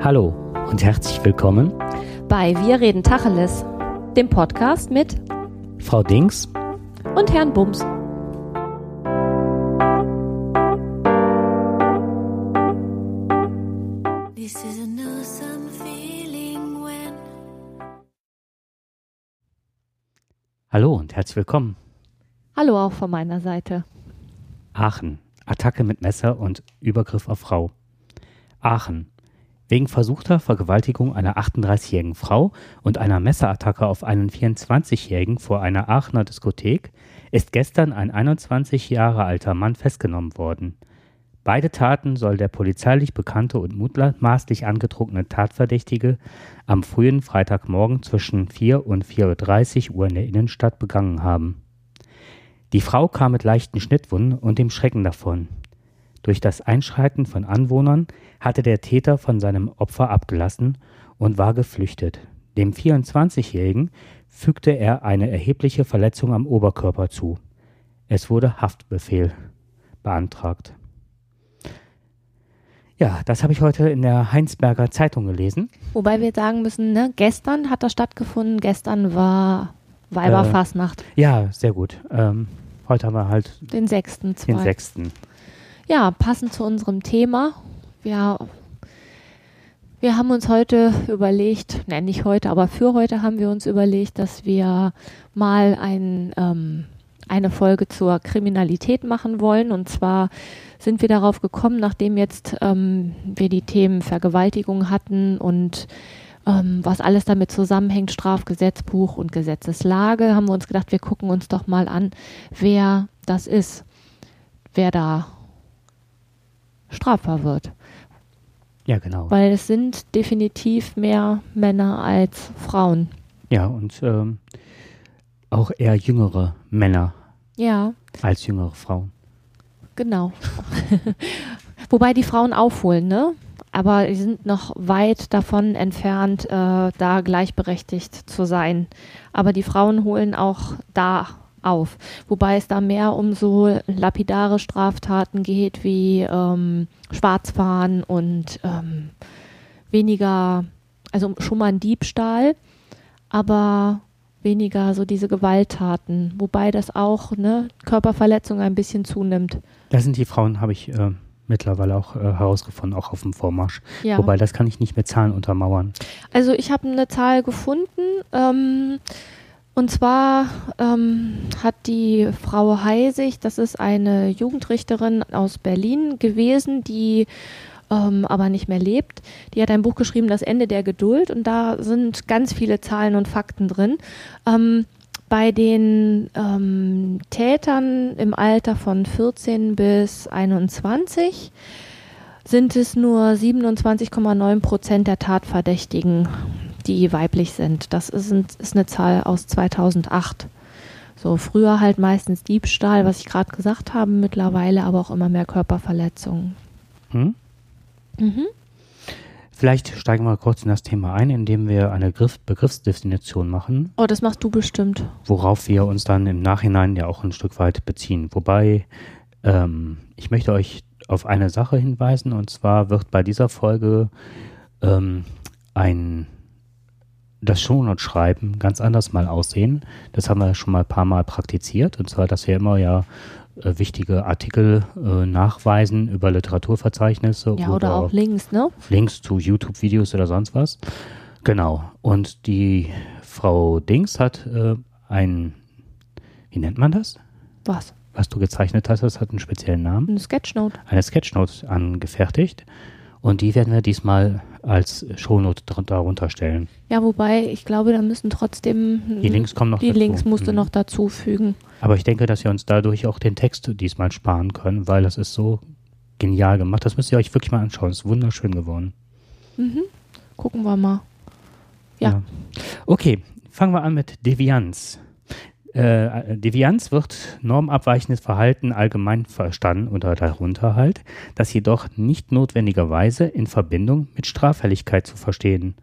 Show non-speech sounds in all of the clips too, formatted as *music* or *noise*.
Hallo und herzlich willkommen bei Wir reden Tacheles, dem Podcast mit Frau Dings und Herrn Bums. Hallo und herzlich willkommen. Hallo auch von meiner Seite. Aachen. Attacke mit Messer und Übergriff auf Frau. Aachen. Wegen versuchter Vergewaltigung einer 38-jährigen Frau und einer Messerattacke auf einen 24-jährigen vor einer Aachener Diskothek ist gestern ein 21 Jahre alter Mann festgenommen worden. Beide Taten soll der polizeilich bekannte und mutmaßlich angetrunkene Tatverdächtige am frühen Freitagmorgen zwischen 4 und 4.30 Uhr in der Innenstadt begangen haben. Die Frau kam mit leichten Schnittwunden und dem Schrecken davon. Durch das Einschreiten von Anwohnern hatte der Täter von seinem Opfer abgelassen und war geflüchtet. Dem 24-Jährigen fügte er eine erhebliche Verletzung am Oberkörper zu. Es wurde Haftbefehl beantragt. Ja, das habe ich heute in der Heinsberger Zeitung gelesen. Wobei wir sagen müssen, ne, gestern hat das stattgefunden, gestern war Weiberfastnacht. Äh, ja, sehr gut. Ähm, heute haben wir halt den sechsten. Den sechsten. Ja, passend zu unserem Thema. Wir, wir haben uns heute überlegt, nein, nicht heute, aber für heute haben wir uns überlegt, dass wir mal ein, ähm, eine Folge zur Kriminalität machen wollen. Und zwar sind wir darauf gekommen, nachdem jetzt ähm, wir die Themen Vergewaltigung hatten und ähm, was alles damit zusammenhängt, Strafgesetzbuch und Gesetzeslage, haben wir uns gedacht, wir gucken uns doch mal an, wer das ist, wer da strafbar wird. Ja, genau. Weil es sind definitiv mehr Männer als Frauen. Ja, und ähm, auch eher jüngere Männer ja. als jüngere Frauen. Genau. *laughs* Wobei die Frauen aufholen, ne? aber sie sind noch weit davon entfernt, äh, da gleichberechtigt zu sein. Aber die Frauen holen auch da auf, wobei es da mehr um so lapidare Straftaten geht wie ähm, Schwarzfahren und ähm, weniger, also schon mal ein Diebstahl, aber weniger so diese Gewalttaten, wobei das auch ne, Körperverletzung ein bisschen zunimmt. Da sind die Frauen, habe ich äh, mittlerweile auch äh, herausgefunden, auch auf dem Vormarsch. Ja. Wobei, das kann ich nicht mit Zahlen untermauern. Also ich habe eine Zahl gefunden. Ähm, und zwar ähm, hat die Frau Heisig, das ist eine Jugendrichterin aus Berlin gewesen, die ähm, aber nicht mehr lebt. Die hat ein Buch geschrieben, Das Ende der Geduld, und da sind ganz viele Zahlen und Fakten drin. Ähm, bei den ähm, Tätern im Alter von 14 bis 21 sind es nur 27,9 Prozent der Tatverdächtigen, die weiblich sind. Das ist, ein, ist eine Zahl aus 2008. So früher halt meistens Diebstahl, was ich gerade gesagt habe, mittlerweile aber auch immer mehr Körperverletzungen. Hm? Mhm. Vielleicht steigen wir kurz in das Thema ein, indem wir eine Griff Begriffsdefinition machen. Oh, das machst du bestimmt. Worauf wir uns dann im Nachhinein ja auch ein Stück weit beziehen. Wobei ähm, ich möchte euch auf eine Sache hinweisen, und zwar wird bei dieser Folge ähm, ein das Shownote-Schreiben ganz anders mal aussehen. Das haben wir schon mal ein paar Mal praktiziert. Und zwar, dass wir immer ja äh, wichtige Artikel äh, nachweisen über Literaturverzeichnisse. Ja, oder, oder auch Links, ne? Links zu YouTube-Videos oder sonst was. Genau. Und die Frau Dings hat äh, ein, wie nennt man das? Was? Was du gezeichnet hast, das hat einen speziellen Namen. Eine Sketchnote. Eine Sketchnote angefertigt. Und die werden wir diesmal als Shownote darunter stellen. Ja, wobei ich glaube, da müssen trotzdem die Links kommen noch die dazu. Links musst du mhm. noch dazu fügen. Aber ich denke, dass wir uns dadurch auch den Text diesmal sparen können, weil das ist so genial gemacht. Das müsst ihr euch wirklich mal anschauen. Ist wunderschön geworden. Mhm. Gucken wir mal. Ja. ja. Okay, fangen wir an mit Devianz. Äh, Devianz wird normabweichendes Verhalten allgemein verstanden oder darunter halt, das jedoch nicht notwendigerweise in Verbindung mit Straffälligkeit zu verstehen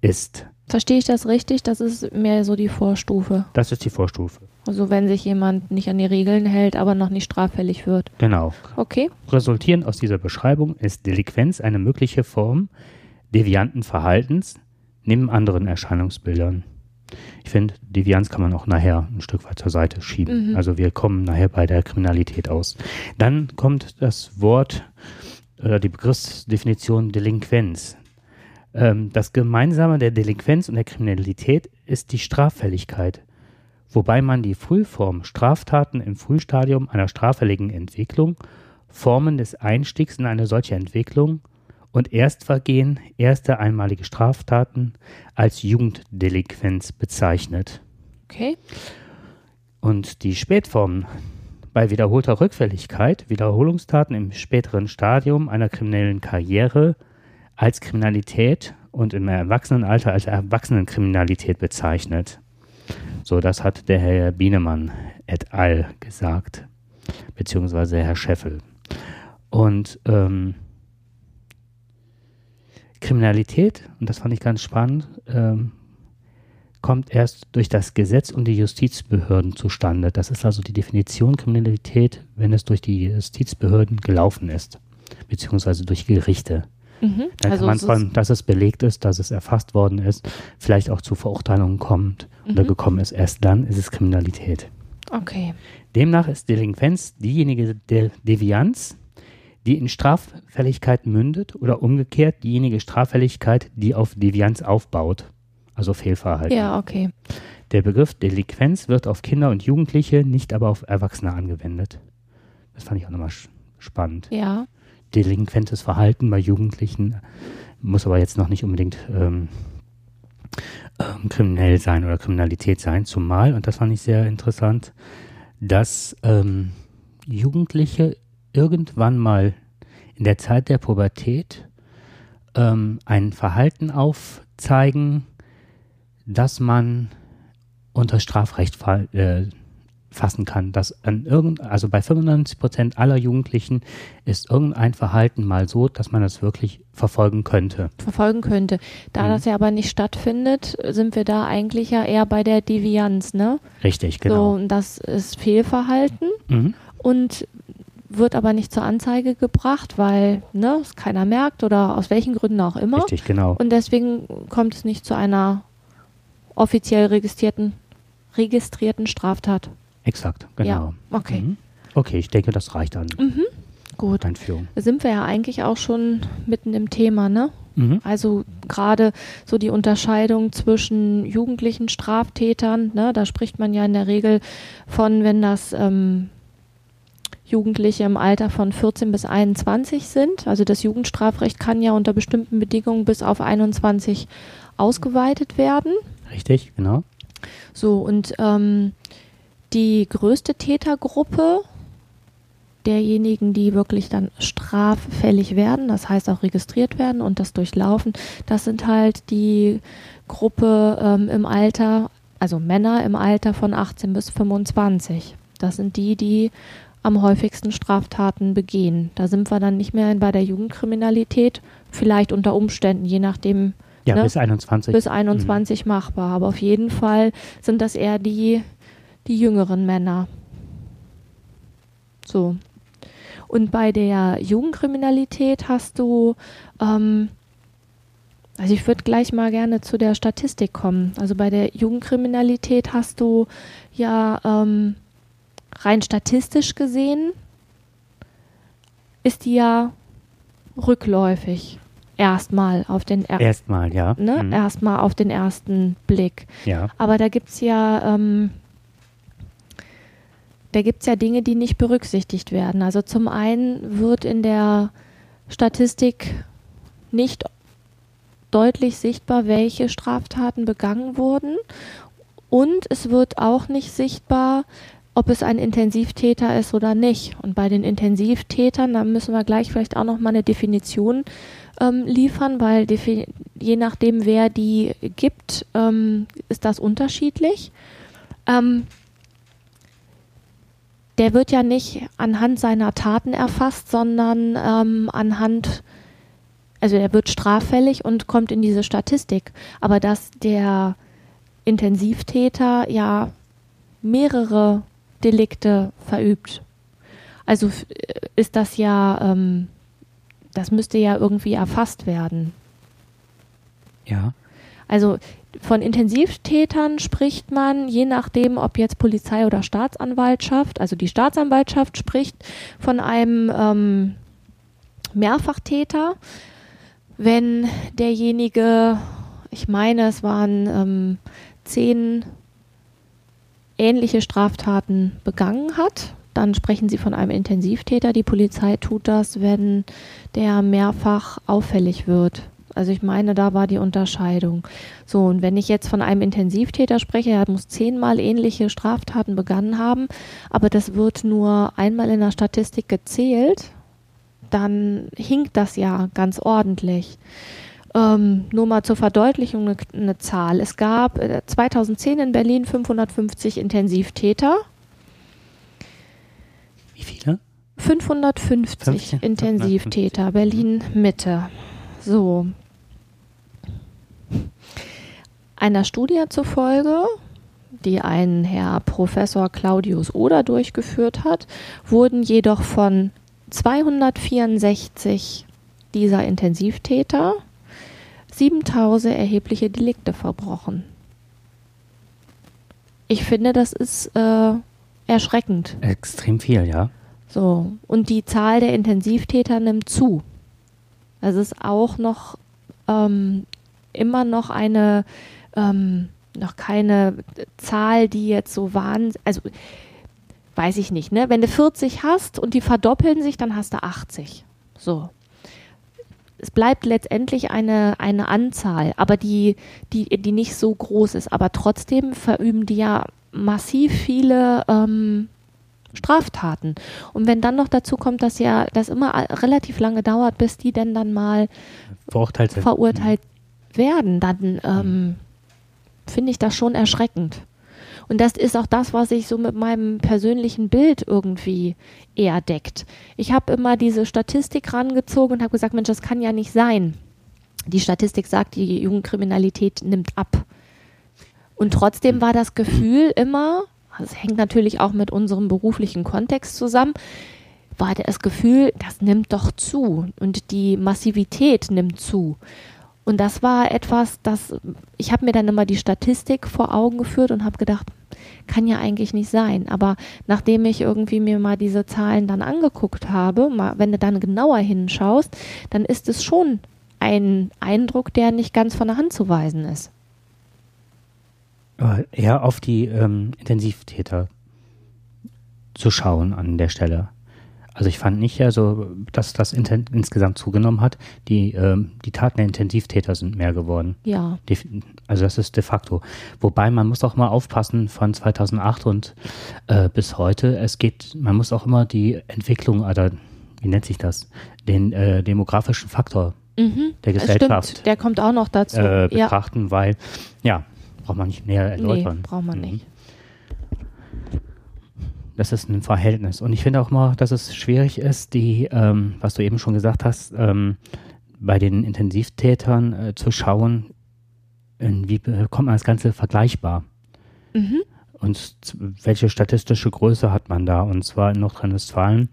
ist. Verstehe ich das richtig? Das ist mehr so die Vorstufe. Das ist die Vorstufe. Also wenn sich jemand nicht an die Regeln hält, aber noch nicht straffällig wird. Genau. Okay. Resultierend aus dieser Beschreibung ist Delinquenz eine mögliche Form devianten Verhaltens neben anderen Erscheinungsbildern. Ich finde, Devianz kann man auch nachher ein Stück weit zur Seite schieben. Mhm. Also wir kommen nachher bei der Kriminalität aus. Dann kommt das Wort oder die Begriffsdefinition Delinquenz. Ähm, das Gemeinsame der Delinquenz und der Kriminalität ist die Straffälligkeit, wobei man die Frühform Straftaten im Frühstadium einer straffälligen Entwicklung, Formen des Einstiegs in eine solche Entwicklung und Erstvergehen, erste einmalige Straftaten als Jugenddelinquenz bezeichnet. Okay. Und die Spätformen bei wiederholter Rückfälligkeit, Wiederholungstaten im späteren Stadium einer kriminellen Karriere als Kriminalität und im Erwachsenenalter als Erwachsenenkriminalität bezeichnet. So, das hat der Herr Bienemann et al. gesagt, beziehungsweise Herr Scheffel. Und ähm, Kriminalität, und das fand ich ganz spannend, ähm, kommt erst durch das Gesetz und die Justizbehörden zustande. Das ist also die Definition Kriminalität, wenn es durch die Justizbehörden gelaufen ist, beziehungsweise durch Gerichte. Mhm. Dann Also kann man von, dass es belegt ist, dass es erfasst worden ist, vielleicht auch zu Verurteilungen kommt oder Mhm. gekommen ist. Erst dann ist es Kriminalität. Okay. Demnach ist Delinquenz diejenige De Devianz, die in Straffälligkeit mündet oder umgekehrt diejenige Straffälligkeit, die auf Devianz aufbaut, also Fehlverhalten. Ja, okay. Der Begriff Delinquenz wird auf Kinder und Jugendliche, nicht aber auf Erwachsene angewendet. Das fand ich auch nochmal spannend. Ja. Delinquentes Verhalten bei Jugendlichen muss aber jetzt noch nicht unbedingt ähm, ähm, kriminell sein oder Kriminalität sein, zumal, und das fand ich sehr interessant, dass ähm, Jugendliche irgendwann mal in der Zeit der Pubertät ähm, ein Verhalten aufzeigen, das man unter Strafrecht fall, äh, fassen kann, dass an irgend, also bei 95 Prozent aller Jugendlichen ist irgendein Verhalten mal so, dass man das wirklich verfolgen könnte. Verfolgen könnte. Da Mhm. das ja aber nicht stattfindet, sind wir da eigentlich ja eher bei der Devianz, ne? Richtig, So, genau. und das ist Fehlverhalten Mhm. und wird aber nicht zur Anzeige gebracht, weil ne, es keiner merkt oder aus welchen Gründen auch immer. Richtig, genau. Und deswegen kommt es nicht zu einer offiziell registrierten, registrierten Straftat. Exakt, genau. Ja, okay. Mhm. Okay, ich denke, das reicht an Mhm. Gut. Einführung. Da sind wir ja eigentlich auch schon mitten im Thema, ne? Mhm. Also gerade so die Unterscheidung zwischen jugendlichen Straftätern, ne, da spricht man ja in der Regel von, wenn das ähm, Jugendliche im Alter von 14 bis 21 sind. Also das Jugendstrafrecht kann ja unter bestimmten Bedingungen bis auf 21 ausgeweitet werden. Richtig, genau. So, und ähm, die größte Tätergruppe derjenigen, die wirklich dann straffällig werden, das heißt auch registriert werden und das durchlaufen, das sind halt die Gruppe ähm, im Alter, also Männer im Alter von 18 bis 25. Das sind die, die am häufigsten Straftaten begehen. Da sind wir dann nicht mehr bei der Jugendkriminalität, vielleicht unter Umständen, je nachdem, Ja, Ne? bis 21. bis 21 machbar. Aber auf jeden Fall sind das eher die, die jüngeren Männer. So. Und bei der Jugendkriminalität hast du, ähm, also ich würde gleich mal gerne zu der Statistik kommen. Also bei der Jugendkriminalität hast du ja ähm, rein statistisch gesehen, ist die ja rückläufig. Erstmal auf den er Erstmal, ja. ne, Mhm. erstmal auf den ersten Blick. Ja, Aber da gibt es ja, ähm, da gibt's ja Dinge, die nicht berücksichtigt werden. Also zum einen wird in der Statistik nicht deutlich sichtbar, welche Straftaten begangen wurden. Und es wird auch nicht sichtbar, ob es ein Intensivtäter ist oder nicht. Und bei den Intensivtätern, da müssen wir gleich vielleicht auch noch mal eine Definition ähm, liefern, weil je nachdem, wer die gibt, ähm, ist das unterschiedlich. Ähm, der wird ja nicht anhand seiner Taten erfasst, sondern ähm, anhand, also er wird straffällig und kommt in diese Statistik. Aber dass der Intensivtäter ja mehrere Delikte verübt, also f- ist das ja, ähm, das müsste ja irgendwie erfasst werden. Ja. Also von Intensivtätern spricht man, je nachdem, ob jetzt Polizei oder Staatsanwaltschaft, also die Staatsanwaltschaft spricht von einem ähm, Mehrfachtäter, wenn derjenige, ich meine, es waren ähm, zehn ähnliche Straftaten begangen hat, dann sprechen Sie von einem Intensivtäter. Die Polizei tut das, wenn der mehrfach auffällig wird. Also ich meine, da war die Unterscheidung. So, und wenn ich jetzt von einem Intensivtäter spreche, er muss zehnmal ähnliche Straftaten begangen haben, aber das wird nur einmal in der Statistik gezählt, dann hinkt das ja ganz ordentlich. Ähm, nur mal zur Verdeutlichung eine, eine Zahl. Es gab 2010 äh, in Berlin 550 Intensivtäter. Wie viele? 550 15? Intensivtäter, Berlin Mitte. So. Einer Studie zufolge, die ein Herr Professor Claudius Oder durchgeführt hat, wurden jedoch von 264 dieser Intensivtäter 7000 erhebliche Delikte verbrochen. Ich finde, das ist äh, erschreckend. Extrem viel, ja. So, und die Zahl der Intensivtäter nimmt zu. Das ist auch noch ähm, immer noch eine, ähm, noch keine Zahl, die jetzt so waren, also weiß ich nicht, ne? Wenn du 40 hast und die verdoppeln sich, dann hast du 80. So. Es bleibt letztendlich eine, eine Anzahl, aber die, die, die nicht so groß ist. Aber trotzdem verüben die ja massiv viele ähm, Straftaten. Und wenn dann noch dazu kommt, dass ja das immer relativ lange dauert, bis die denn dann mal verurteilt, verurteilt werden, dann ähm, finde ich das schon erschreckend. Und das ist auch das, was sich so mit meinem persönlichen Bild irgendwie eher deckt. Ich habe immer diese Statistik rangezogen und habe gesagt, Mensch, das kann ja nicht sein. Die Statistik sagt, die Jugendkriminalität nimmt ab. Und trotzdem war das Gefühl immer, das hängt natürlich auch mit unserem beruflichen Kontext zusammen, war das Gefühl, das nimmt doch zu und die Massivität nimmt zu. Und das war etwas, das ich habe mir dann immer die Statistik vor Augen geführt und habe gedacht, kann ja eigentlich nicht sein. Aber nachdem ich irgendwie mir mal diese Zahlen dann angeguckt habe, mal, wenn du dann genauer hinschaust, dann ist es schon ein Eindruck, der nicht ganz von der Hand zu weisen ist. Eher auf die ähm, Intensivtäter zu schauen an der Stelle. Also ich fand nicht, also, dass das insgesamt zugenommen hat. Die, ähm, die Taten der Intensivtäter sind mehr geworden. Ja. Also das ist de facto. Wobei man muss auch mal aufpassen von 2008 und äh, bis heute. Es geht, man muss auch immer die Entwicklung, oder wie nennt sich das, den äh, demografischen Faktor mhm. der Gesellschaft. Stimmt, der kommt auch noch dazu. Äh, betrachten, ja. weil, ja, braucht man nicht näher erläutern. Nee, braucht man mhm. nicht das ist ein Verhältnis. Und ich finde auch mal, dass es schwierig ist, die, ähm, was du eben schon gesagt hast, ähm, bei den Intensivtätern äh, zu schauen, wie bekommt man das Ganze vergleichbar? Mhm. Und welche statistische Größe hat man da? Und zwar in Nordrhein-Westfalen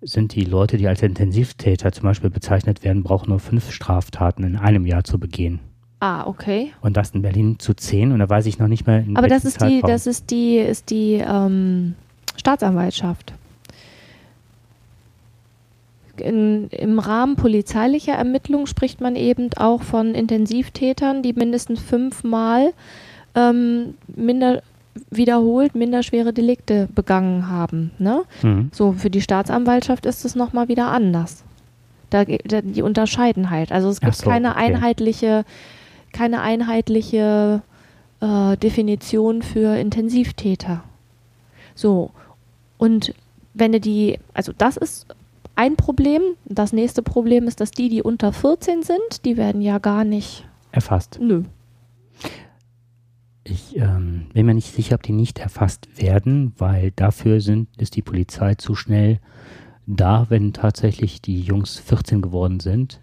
sind die Leute, die als Intensivtäter zum Beispiel bezeichnet werden, brauchen nur fünf Straftaten in einem Jahr zu begehen. Ah, okay. Und das in Berlin zu zehn und da weiß ich noch nicht mehr. Aber das ist Zeitraum. die, das ist die, ist die ähm, Staatsanwaltschaft. In, Im Rahmen polizeilicher Ermittlungen spricht man eben auch von Intensivtätern, die mindestens fünfmal ähm, minder, wiederholt minderschwere Delikte begangen haben. Ne? Mhm. So, für die Staatsanwaltschaft ist es nochmal wieder anders. Da, da, die unterscheiden halt. Also es gibt so, keine okay. einheitliche, keine einheitliche äh, Definition für Intensivtäter. So, und wenn du die, also das ist ein Problem. Das nächste Problem ist, dass die, die unter 14 sind, die werden ja gar nicht erfasst. Nö. Ich ähm, bin mir nicht sicher, ob die nicht erfasst werden, weil dafür sind, ist die Polizei zu schnell da, wenn tatsächlich die Jungs 14 geworden sind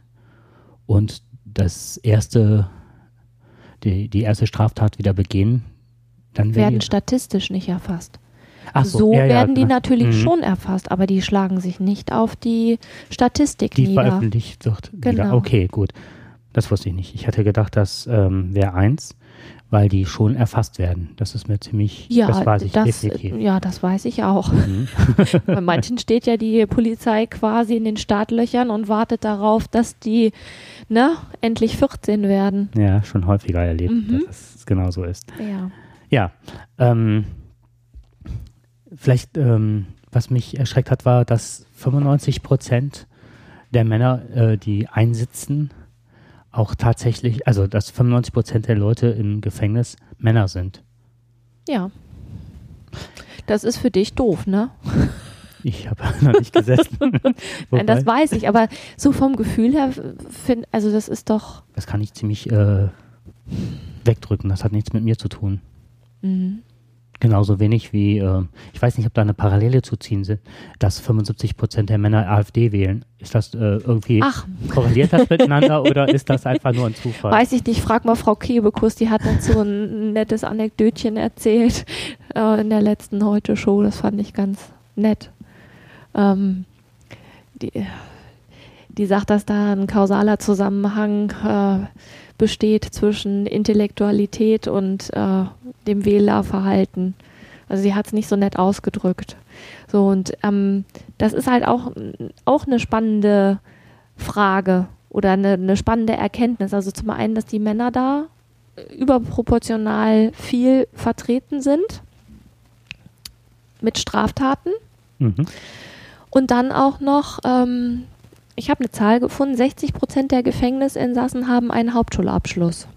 und das erste, die, die erste Straftat wieder begehen, dann werden statistisch nicht erfasst. So, so ja, werden ja, die natürlich mhm. schon erfasst, aber die schlagen sich nicht auf die Statistik die nieder. Die veröffentlicht wird. Genau. Wieder. Okay, gut. Das wusste ich nicht. Ich hatte gedacht, das ähm, wäre eins, weil die schon erfasst werden. Das ist mir ziemlich, Ja, das weiß ich das, definitiv. ja, das weiß ich auch. Mhm. *laughs* Bei manchen steht ja die Polizei quasi in den Startlöchern und wartet darauf, dass die ne, endlich 14 werden. Ja, schon häufiger erlebt, Mhm. dass es genau so ist. Ja. Ja, ähm, vielleicht, ähm, was mich erschreckt hat, war, dass 95 Prozent der Männer, äh, die einsitzen, auch tatsächlich, also dass 95 Prozent der Leute im Gefängnis Männer sind. Ja. Das ist für dich doof, ne? Ich habe *laughs* noch nicht gesessen. *laughs* Nein, das weiß ich, aber so vom Gefühl her, find, also das ist doch. das kann ich ziemlich äh, wegdrücken. Das hat nichts mit mir zu tun. Mhm. Genauso wenig wie, äh, ich weiß nicht, ob da eine Parallele zu ziehen sind, dass 75 Prozent der Männer AfD wählen. Ist das äh, irgendwie, Ach, korreliert das *laughs* miteinander oder ist das einfach nur ein Zufall? weiß ich nicht, frag mal Frau Kebekus, die hat dazu ein nettes Anekdötchen erzählt äh, in der letzten Heute-Show. Das fand ich ganz nett. Ähm, die, die sagt, dass da ein kausaler Zusammenhang äh, besteht zwischen Intellektualität und äh, dem Wählerverhalten. Also sie hat es nicht so nett ausgedrückt. So und ähm, das ist halt auch, auch eine spannende Frage oder eine, eine spannende Erkenntnis. Also zum einen, dass die Männer da überproportional viel vertreten sind mit Straftaten Mhm. und dann auch noch, ähm, ich habe eine Zahl gefunden, 60 Prozent der Gefängnisinsassen haben einen Hauptschulabschluss.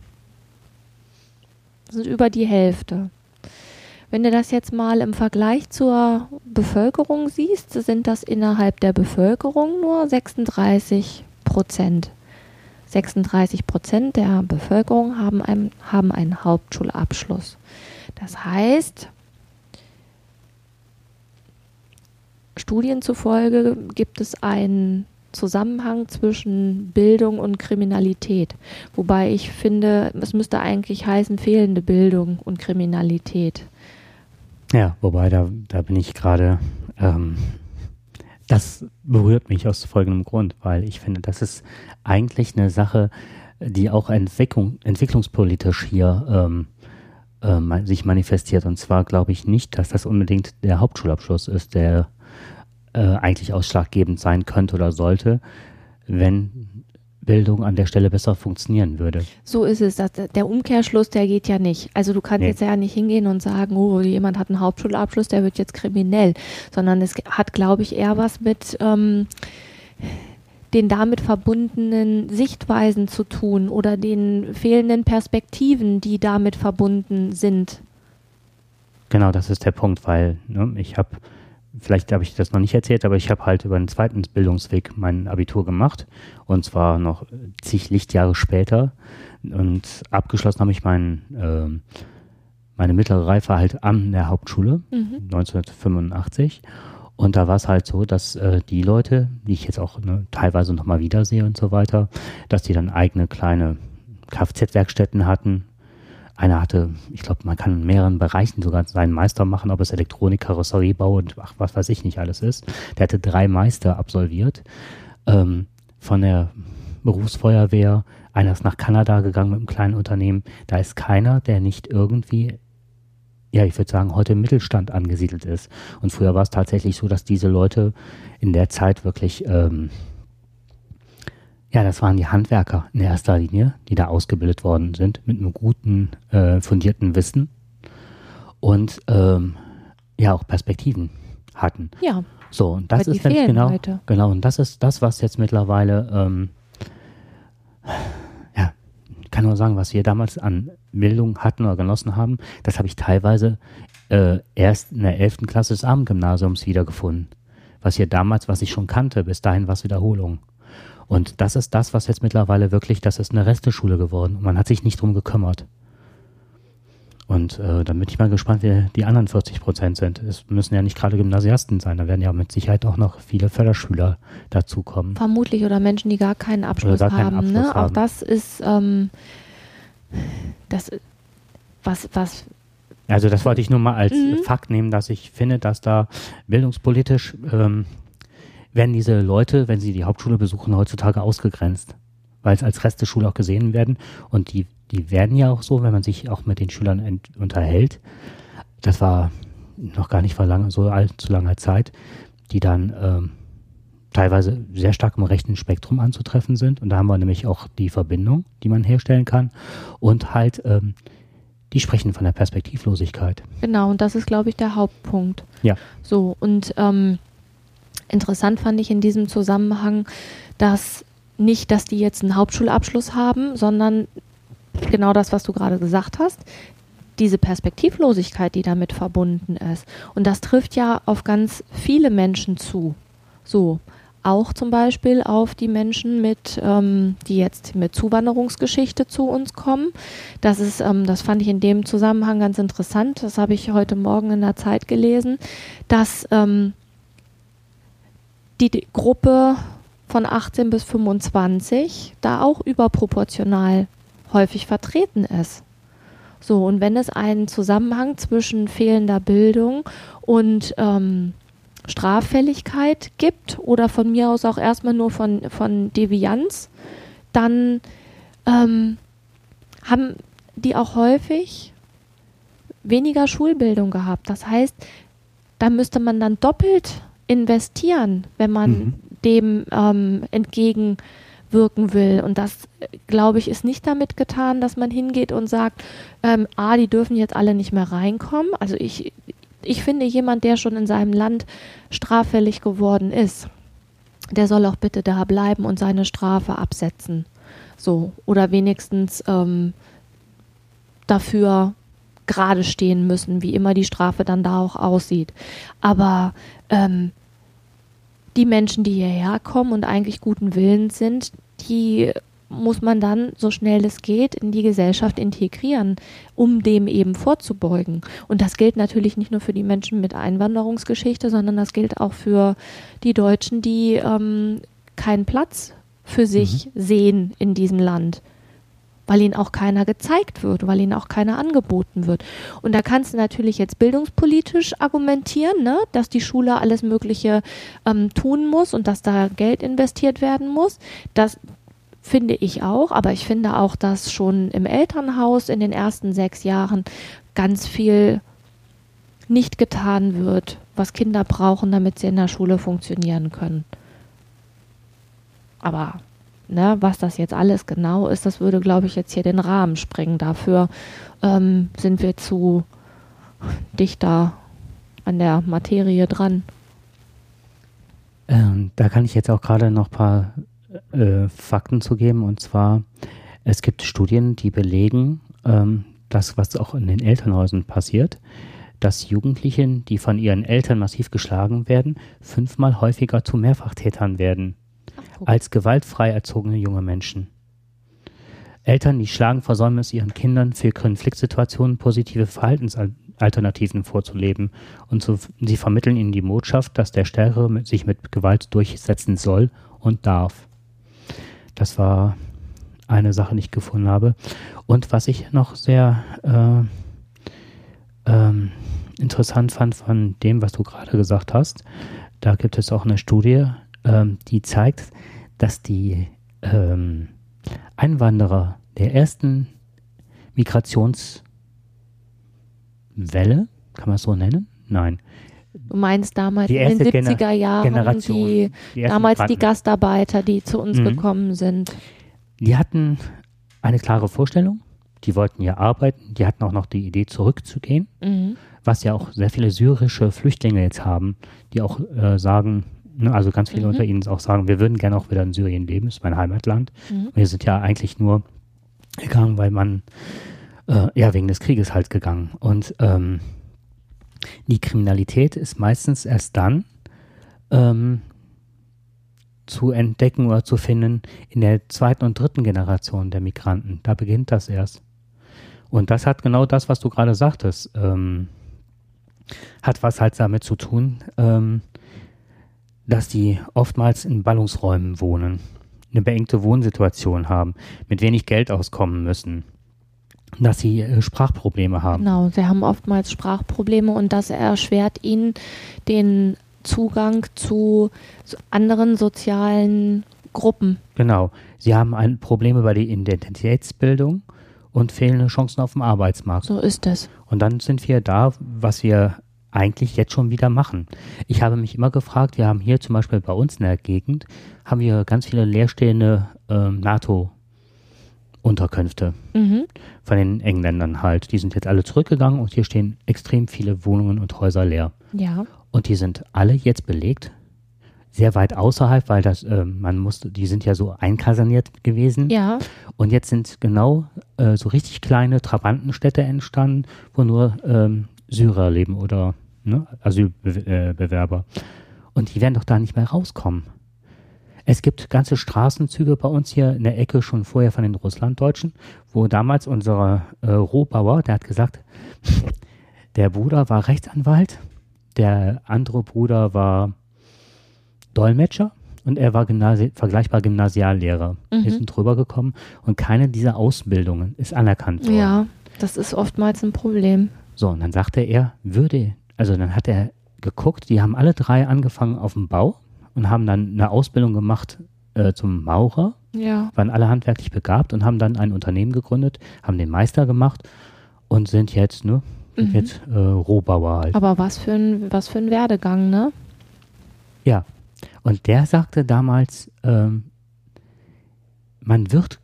Das sind über die Hälfte. Wenn du das jetzt mal im Vergleich zur Bevölkerung siehst, sind das innerhalb der Bevölkerung nur 36 Prozent. 36 Prozent der Bevölkerung haben einen, haben einen Hauptschulabschluss. Das heißt, Studien zufolge gibt es einen Zusammenhang zwischen Bildung und Kriminalität. Wobei ich finde, es müsste eigentlich heißen fehlende Bildung und Kriminalität. Ja, wobei da, da bin ich gerade, ähm, das berührt mich aus folgendem Grund, weil ich finde, das ist eigentlich eine Sache, die auch Entwicklung, entwicklungspolitisch hier ähm, ähm, sich manifestiert. Und zwar glaube ich nicht, dass das unbedingt der Hauptschulabschluss ist, der äh, eigentlich ausschlaggebend sein könnte oder sollte, wenn Bildung an der Stelle besser funktionieren würde. So ist es. Das, der Umkehrschluss, der geht ja nicht. Also du kannst Nee. jetzt ja nicht hingehen und sagen, oh, jemand hat einen Hauptschulabschluss, der wird jetzt kriminell. Sondern es hat, glaube ich, eher was mit ähm, den damit verbundenen Sichtweisen zu tun oder den fehlenden Perspektiven, die damit verbunden sind. Genau, das ist der Punkt, weil ne, ich habe, vielleicht habe ich das noch nicht erzählt, aber ich habe halt über einen zweiten Bildungsweg mein Abitur gemacht und zwar noch zig Lichtjahre später und abgeschlossen habe ich mein, ähm, meine mittlere Reife halt an der Hauptschule Mhm. 1985 und da war es halt so, dass äh, die Leute, die ich jetzt auch ne, teilweise nochmal wiedersehe und so weiter, dass die dann eigene kleine Kfz-Werkstätten hatten. Einer hatte, ich glaube, man kann in mehreren Bereichen sogar seinen Meister machen, ob es Elektronik, Karosseriebau und ach, was weiß ich nicht alles ist. Der hatte drei Meister absolviert. Ähm, von der Berufsfeuerwehr, einer ist nach Kanada gegangen mit einem kleinen Unternehmen. Da ist keiner, der nicht irgendwie ja, ich würde sagen, heute im Mittelstand angesiedelt ist. Und früher war es tatsächlich so, dass diese Leute in der Zeit wirklich, ähm, ja, das waren die Handwerker in erster Linie, die da ausgebildet worden sind, mit einem guten, äh, fundierten Wissen und ähm, ja auch Perspektiven hatten. Ja, So, und das ist nämlich genau, heute. genau, und das ist das, was jetzt mittlerweile, ähm, ja, ich kann nur sagen, was wir damals an Bildung hatten oder genossen haben, das habe ich teilweise äh, erst in der 11. Klasse des Abendgymnasiums wiedergefunden. Was hier damals, was ich schon kannte, bis dahin war es Wiederholung. Und das ist das, was jetzt mittlerweile wirklich, das ist eine Resteschule geworden. Und man hat sich nicht drum gekümmert. Und äh, dann bin ich mal gespannt, wer die anderen 40 Prozent sind. Es müssen ja nicht gerade Gymnasiasten sein, da werden ja mit Sicherheit auch noch viele Förderschüler dazukommen. vermutlich oder Menschen, die gar keinen Abschluss gar keinen haben. Abschluss ne? Auch haben. das ist ähm, das was was Also das wollte ich nur mal als Mhm. Fakt nehmen, dass ich finde, dass da bildungspolitisch ähm, werden diese Leute, wenn sie die Hauptschule besuchen, heutzutage ausgegrenzt. weil es als Rest der Schule auch gesehen werden. Und die, die werden ja auch so, wenn man sich auch mit den Schülern unterhält. Das war noch gar nicht vor lange, so allzu langer Zeit, die dann ähm, teilweise sehr stark im rechten Spektrum anzutreffen sind. Und da haben wir nämlich auch die Verbindung, die man herstellen kann. Und halt, ähm, die sprechen von der Perspektivlosigkeit. Genau, und das ist, glaube ich, der Hauptpunkt. Ja. So, und ähm, interessant fand ich in diesem Zusammenhang, dass nicht, dass die jetzt einen Hauptschulabschluss haben, sondern genau das, was du gerade gesagt hast, diese Perspektivlosigkeit, die damit verbunden ist. Und das trifft ja auf ganz viele Menschen zu. So, auch zum Beispiel auf die Menschen mit, ähm, die jetzt mit Zuwanderungsgeschichte zu uns kommen. Das ist, ähm, das fand ich in dem Zusammenhang ganz interessant. Das habe ich heute Morgen in der Zeit gelesen, dass ähm, die, Gruppe von 18 bis 25 da auch überproportional häufig vertreten ist. So, und wenn es einen Zusammenhang zwischen fehlender Bildung und ähm, Straffälligkeit gibt oder von mir aus auch erstmal nur von, von Devianz, dann ähm, haben die auch häufig weniger Schulbildung gehabt. Das heißt, da müsste man dann doppelt investieren, wenn man mhm. dem ähm, entgegenwirken will. Und das, glaube ich, ist nicht damit getan, dass man hingeht und sagt, ähm, ah, die dürfen jetzt alle nicht mehr reinkommen. Also ich, ich finde, jemand, der schon in seinem Land straffällig geworden ist, der soll auch bitte da bleiben und seine Strafe absetzen. So, oder wenigstens ähm, dafür gerade stehen müssen, wie immer die Strafe dann da auch aussieht. Aber ähm, die Menschen, die hierher kommen und eigentlich guten Willens sind, die muss man dann, so schnell es geht, in die Gesellschaft integrieren, um dem eben vorzubeugen. Und das gilt natürlich nicht nur für die Menschen mit Einwanderungsgeschichte, sondern das gilt auch für die Deutschen, die ähm, keinen Platz für sich mhm. sehen in diesem Land weil ihnen auch keiner gezeigt wird, weil ihnen auch keiner angeboten wird. Und da kannst du natürlich jetzt bildungspolitisch argumentieren, ne, dass die Schule alles Mögliche ähm, tun muss und dass da Geld investiert werden muss. Das, finde ich auch, aber ich finde auch, dass schon im Elternhaus in den ersten sechs Jahren ganz viel nicht getan wird, was Kinder brauchen, damit sie in der Schule funktionieren können. Aber ne, was das jetzt alles genau ist, das würde, glaube ich, jetzt hier den Rahmen sprengen. Dafür ähm, sind wir zu dichter an der Materie dran. Ähm, da kann ich jetzt auch gerade noch ein paar äh, Fakten zu geben. Und zwar, es gibt Studien, die belegen, ähm, das, was auch in den Elternhäusern passiert, dass Jugendliche, die von ihren Eltern massiv geschlagen werden, fünfmal häufiger zu Mehrfachtätern werden als gewaltfrei erzogene junge Menschen. Eltern, die schlagen, versäumen es ihren Kindern für Konfliktsituationen positive Verhaltensalternativen vorzuleben und so, sie vermitteln ihnen die Botschaft, dass der Stärkere sich mit Gewalt durchsetzen soll und darf. Das war eine Sache, die ich gefunden habe. Und was ich noch sehr äh, ähm, interessant fand von dem, was du gerade gesagt hast, da gibt es auch eine Studie, ähm, die zeigt, dass die ähm, Einwanderer der ersten Migrationswelle, kann man es so nennen? Nein, Du meinst damals in den 70er Jahren, Generation, die, die damals die Gastarbeiter, die zu uns mhm. gekommen sind. Die hatten eine klare Vorstellung, die wollten ja arbeiten, die hatten auch noch die Idee zurückzugehen, mhm. was ja auch sehr viele syrische Flüchtlinge jetzt haben, die auch äh, sagen, ne, also ganz viele mhm. unter ihnen auch sagen, wir würden gerne auch wieder in Syrien leben, ist mein Heimatland. Mhm. Wir sind ja eigentlich nur gegangen, weil man, äh, ja, wegen des Krieges halt gegangen. Und ähm, die Kriminalität ist meistens erst dann ähm, zu entdecken oder zu finden in der zweiten und dritten Generation der Migranten. Da beginnt das erst. Und das hat genau das, was du gerade sagtest, ähm, hat was halt damit zu tun, ähm, dass die oftmals in Ballungsräumen wohnen, eine beengte Wohnsituation haben, mit wenig Geld auskommen müssen dass sie äh, Sprachprobleme haben. Genau, sie haben oftmals Sprachprobleme und das erschwert ihnen den Zugang zu anderen sozialen Gruppen. Genau. Sie haben ein Probleme bei der Identitätsbildung und fehlende Chancen auf dem Arbeitsmarkt. So ist es. Und dann sind wir da, was wir eigentlich jetzt schon wieder machen. Ich habe mich immer gefragt, wir haben hier zum Beispiel bei uns in der Gegend, haben wir ganz viele leerstehende ähm, NATO-Unterkünfte Mhm. von den Engländern halt. Die sind jetzt alle zurückgegangen und hier stehen extrem viele Wohnungen und Häuser leer. Ja. Und die sind alle jetzt belegt, sehr weit außerhalb, weil das, äh, man musste, die sind ja so einkaserniert gewesen. Ja. Und jetzt sind genau äh, so richtig kleine Trabantenstädte entstanden, wo nur ähm, Syrer leben oder ne, Asylbewerber. Und die werden doch da nicht mehr rauskommen. Es gibt ganze Straßenzüge bei uns hier in der Ecke schon vorher von den Russlanddeutschen, wo damals unser äh, Rohbauer, der hat gesagt, *laughs* der Bruder war Rechtsanwalt, der andere Bruder war Dolmetscher und er war Gymnasi vergleichbar Gymnasiallehrer. Wir Mhm. sind drüber gekommen und keine dieser Ausbildungen ist anerkannt worden. Ja. Das ist oftmals ein Problem. So, und dann sagte er, würde, also dann hat er geguckt, die haben alle drei angefangen auf dem Bau und haben dann eine Ausbildung gemacht äh, zum Maurer, Ja. waren alle handwerklich begabt und haben dann ein Unternehmen gegründet, haben den Meister gemacht und sind jetzt, ne, sind Mhm. jetzt äh, Rohbauer halt. Aber was für ein, was für ein Werdegang, ne? Ja. Und der sagte damals, ähm, man wird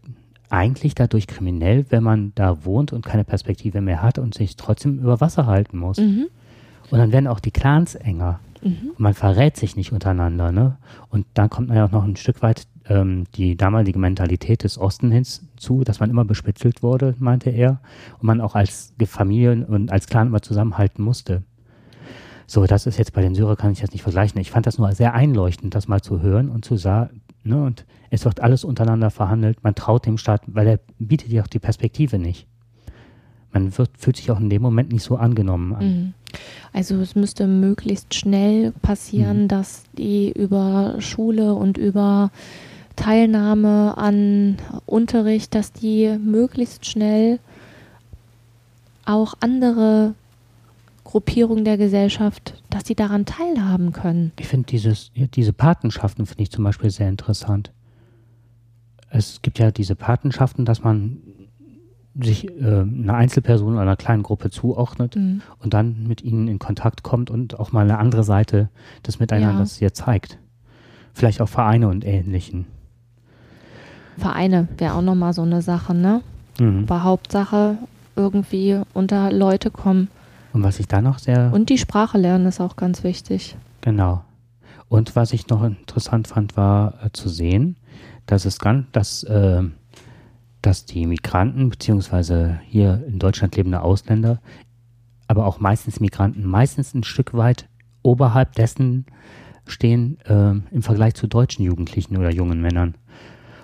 eigentlich dadurch kriminell, wenn man da wohnt und keine Perspektive mehr hat und sich trotzdem über Wasser halten muss. Mhm. Und dann werden auch die Clans enger. Mhm. Und man verrät sich nicht untereinander. Ne? Und dann kommt man ja auch noch ein Stück weit ähm, die damalige Mentalität des Osten hinzu, dass man immer bespitzelt wurde, meinte er. Und man auch als Familie und als Clan immer zusammenhalten musste. So, das ist jetzt bei den Syrern, kann ich jetzt nicht vergleichen. Ich fand das nur sehr einleuchtend, das mal zu hören und zu sagen, ne, und es wird alles untereinander verhandelt. Man traut dem Staat, weil er bietet ja auch die Perspektive nicht. Man wird, fühlt sich auch in dem Moment nicht so angenommen an. Mhm. Also es müsste möglichst schnell passieren, Mhm. dass die über Schule und über Teilnahme an Unterricht, dass die möglichst schnell auch andere Gruppierungen der Gesellschaft, dass sie daran teilhaben können. Ich finde dieses, diese Patenschaften finde ich zum Beispiel sehr interessant. Es gibt ja diese Patenschaften, dass man sich äh, einer Einzelperson oder einer kleinen Gruppe zuordnet Mhm. und dann mit ihnen in Kontakt kommt und auch mal eine andere Seite des Miteinanders hier zeigt. Vielleicht auch Vereine und Ähnlichen. Vereine wäre auch nochmal so eine Sache, ne? Mhm. Aber Hauptsache irgendwie unter Leute kommen. Und was ich da noch sehr Und die Sprache lernen ist auch ganz wichtig. Genau. Und was ich noch interessant fand, war äh, zu sehen, dass es ganz, dass, äh, dass die Migranten beziehungsweise hier in Deutschland lebende Ausländer, aber auch meistens Migranten, meistens ein Stück weit oberhalb dessen stehen äh, im Vergleich zu deutschen Jugendlichen oder jungen Männern.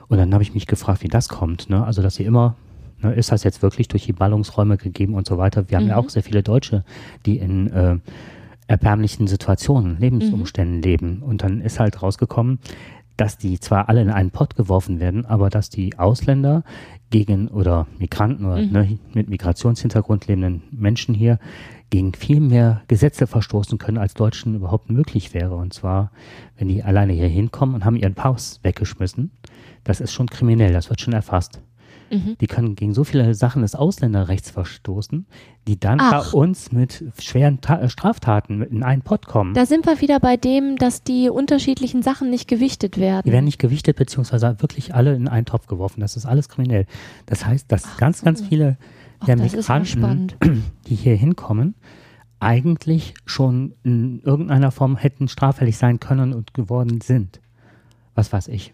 Und dann habe ich mich gefragt, wie das kommt. Ne? Also, dass sie immer, ne, ist das jetzt wirklich durch die Ballungsräume gegeben und so weiter? Wir haben ja Mhm. auch sehr viele Deutsche, die in äh, erbärmlichen Situationen, Lebensumständen leben. Und dann ist halt rausgekommen, dass die zwar alle in einen Pott geworfen werden, aber dass die Ausländer gegen oder Migranten oder Mhm. ne, mit Migrationshintergrund lebenden Menschen hier gegen viel mehr Gesetze verstoßen können, als Deutschen überhaupt möglich wäre. Und zwar, wenn die alleine hier hinkommen und haben ihren Pass weggeschmissen, das ist schon kriminell, das wird schon erfasst. Mhm. Die können gegen so viele Sachen des Ausländerrechts verstoßen, die dann Ach. bei uns mit schweren Ta äh, Straftaten in einen Pott kommen. Da sind wir wieder bei dem, dass die unterschiedlichen Sachen nicht gewichtet werden. Die werden nicht gewichtet, beziehungsweise wirklich alle in einen Topf geworfen. Das ist alles kriminell. Das heißt, dass ganz, ganz viele Ach, der ja Migranten, *clears throat* die hier hinkommen, eigentlich schon in irgendeiner Form hätten straffällig sein können und geworden sind. Was weiß ich.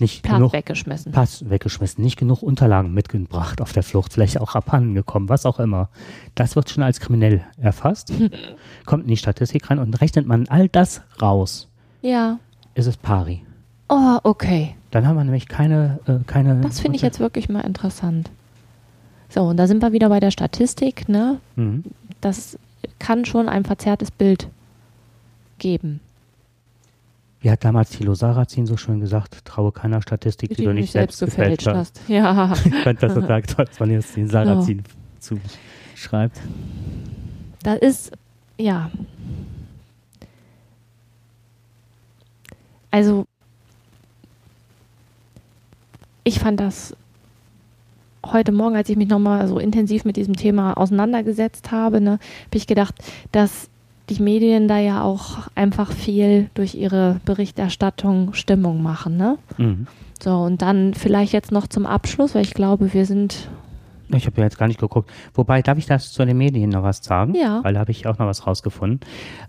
Nicht Pass genug weggeschmissen. Pass weggeschmissen, nicht genug Unterlagen mitgebracht auf der Flucht, vielleicht auch abhanden gekommen, was auch immer. Das wird schon als kriminell erfasst, *laughs* kommt in die Statistik rein und rechnet man all das raus, Ja. ist es pari. Oh, okay. Dann haben wir nämlich keine, äh, keine. Das finde ich jetzt wirklich mal interessant. So, und da sind wir wieder bei der Statistik, ne? Mhm. Das kann schon ein verzerrtes Bild geben. Wie hat damals Thilo Sarrazin so schön gesagt, traue keiner Statistik, die, du nicht selbst gefälscht hast. Ja. *laughs* Ich fand das total toll, dass man jetzt den Sarrazin zuschreibt. Da ist, ja. Also, ich fand das heute Morgen, als ich mich nochmal so intensiv mit diesem Thema auseinandergesetzt habe, ne, habe ich gedacht, dass die Medien da ja auch einfach viel durch ihre Berichterstattung Stimmung machen. Ne? Mhm. So, und dann vielleicht jetzt noch zum Abschluss, weil ich glaube, wir sind. Ich habe ja jetzt gar nicht geguckt. Wobei, darf ich das zu den Medien noch was sagen? Ja. Weil da habe ich auch noch was rausgefunden.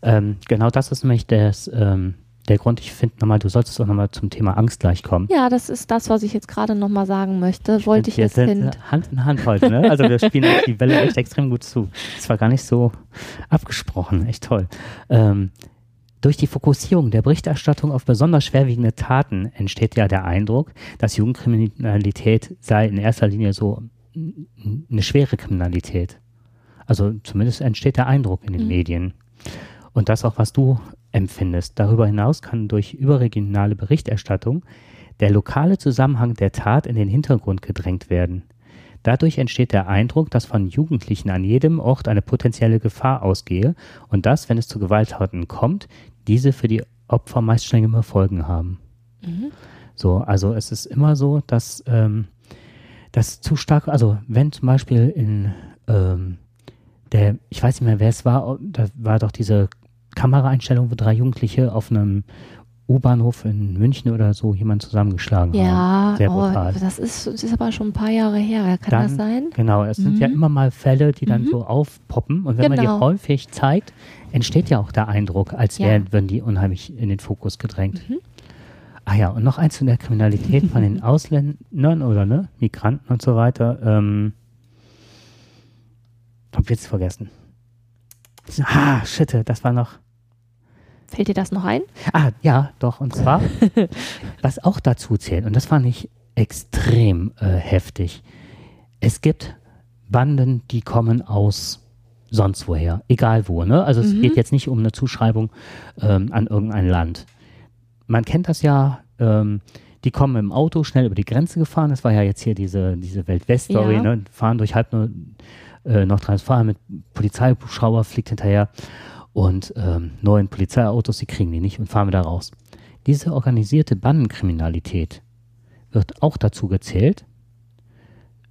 Ähm, genau das ist nämlich das, ähm, der Grund, ich finde nochmal, du solltest auch nochmal zum Thema Angst gleich kommen. Ja, das ist das, was ich jetzt gerade nochmal sagen möchte. Ich Wollte ich jetzt hin. Hand in Hand heute, ne? Also wir spielen die Welle echt extrem gut zu. Das war gar nicht so abgesprochen, echt toll. Ähm, durch die Fokussierung der Berichterstattung auf besonders schwerwiegende Taten entsteht ja der Eindruck, dass Jugendkriminalität sei in erster Linie so eine schwere Kriminalität. Also zumindest entsteht der Eindruck in den mhm. Medien. Und das auch, was du empfindest. Darüber hinaus kann durch überregionale Berichterstattung der lokale Zusammenhang der Tat in den Hintergrund gedrängt werden. Dadurch entsteht der Eindruck, dass von Jugendlichen an jedem Ort eine potenzielle Gefahr ausgehe und dass, wenn es zu Gewalttaten kommt, diese für die Opfer meist strengere Folgen haben. Mhm. So, also es ist immer so, dass ähm, das zu stark, also wenn zum Beispiel in ähm, der, ich weiß nicht mehr, wer es war, da war doch diese Kameraeinstellung, wo drei Jugendliche auf einem U-Bahnhof in München oder so jemand zusammengeschlagen ja, haben. Sehr brutal. Oh, das, ist, das ist aber schon ein paar Jahre her. Kann dann, das sein? Genau, es mhm. sind ja mhm. immer mal Fälle, die dann mhm. so aufpoppen. Und wenn genau. man die genau. häufig zeigt, entsteht ja auch der Eindruck, als ja. wären, würden die unheimlich in den Fokus gedrängt. Mhm. Ah ja, und noch eins zu der Kriminalität von den *laughs* Ausländern oder ne, Migranten und so weiter. Ähm, hab jetzt vergessen. Ah, shit, das war noch. Fällt dir das noch ein? Ah, ja, doch. Und zwar, *laughs* was auch dazu zählt, und das fand ich extrem äh, heftig. Es gibt Banden, die kommen aus sonst woher, egal wo. Ne? Also es mhm. geht jetzt nicht um eine Zuschreibung ähm, an irgendein Land. Man kennt das ja, ähm, die kommen im Auto schnell über die Grenze gefahren. Das war ja jetzt hier diese, diese Welt-West-Story, ja. ne? fahren durch halb nur äh, Nordrhein-Westfalen mit Polizeihubschrauber, fliegt hinterher und ähm, neuen Polizeiautos, die kriegen die nicht und fahren wieder raus. Diese organisierte Bandenkriminalität wird auch dazu gezählt,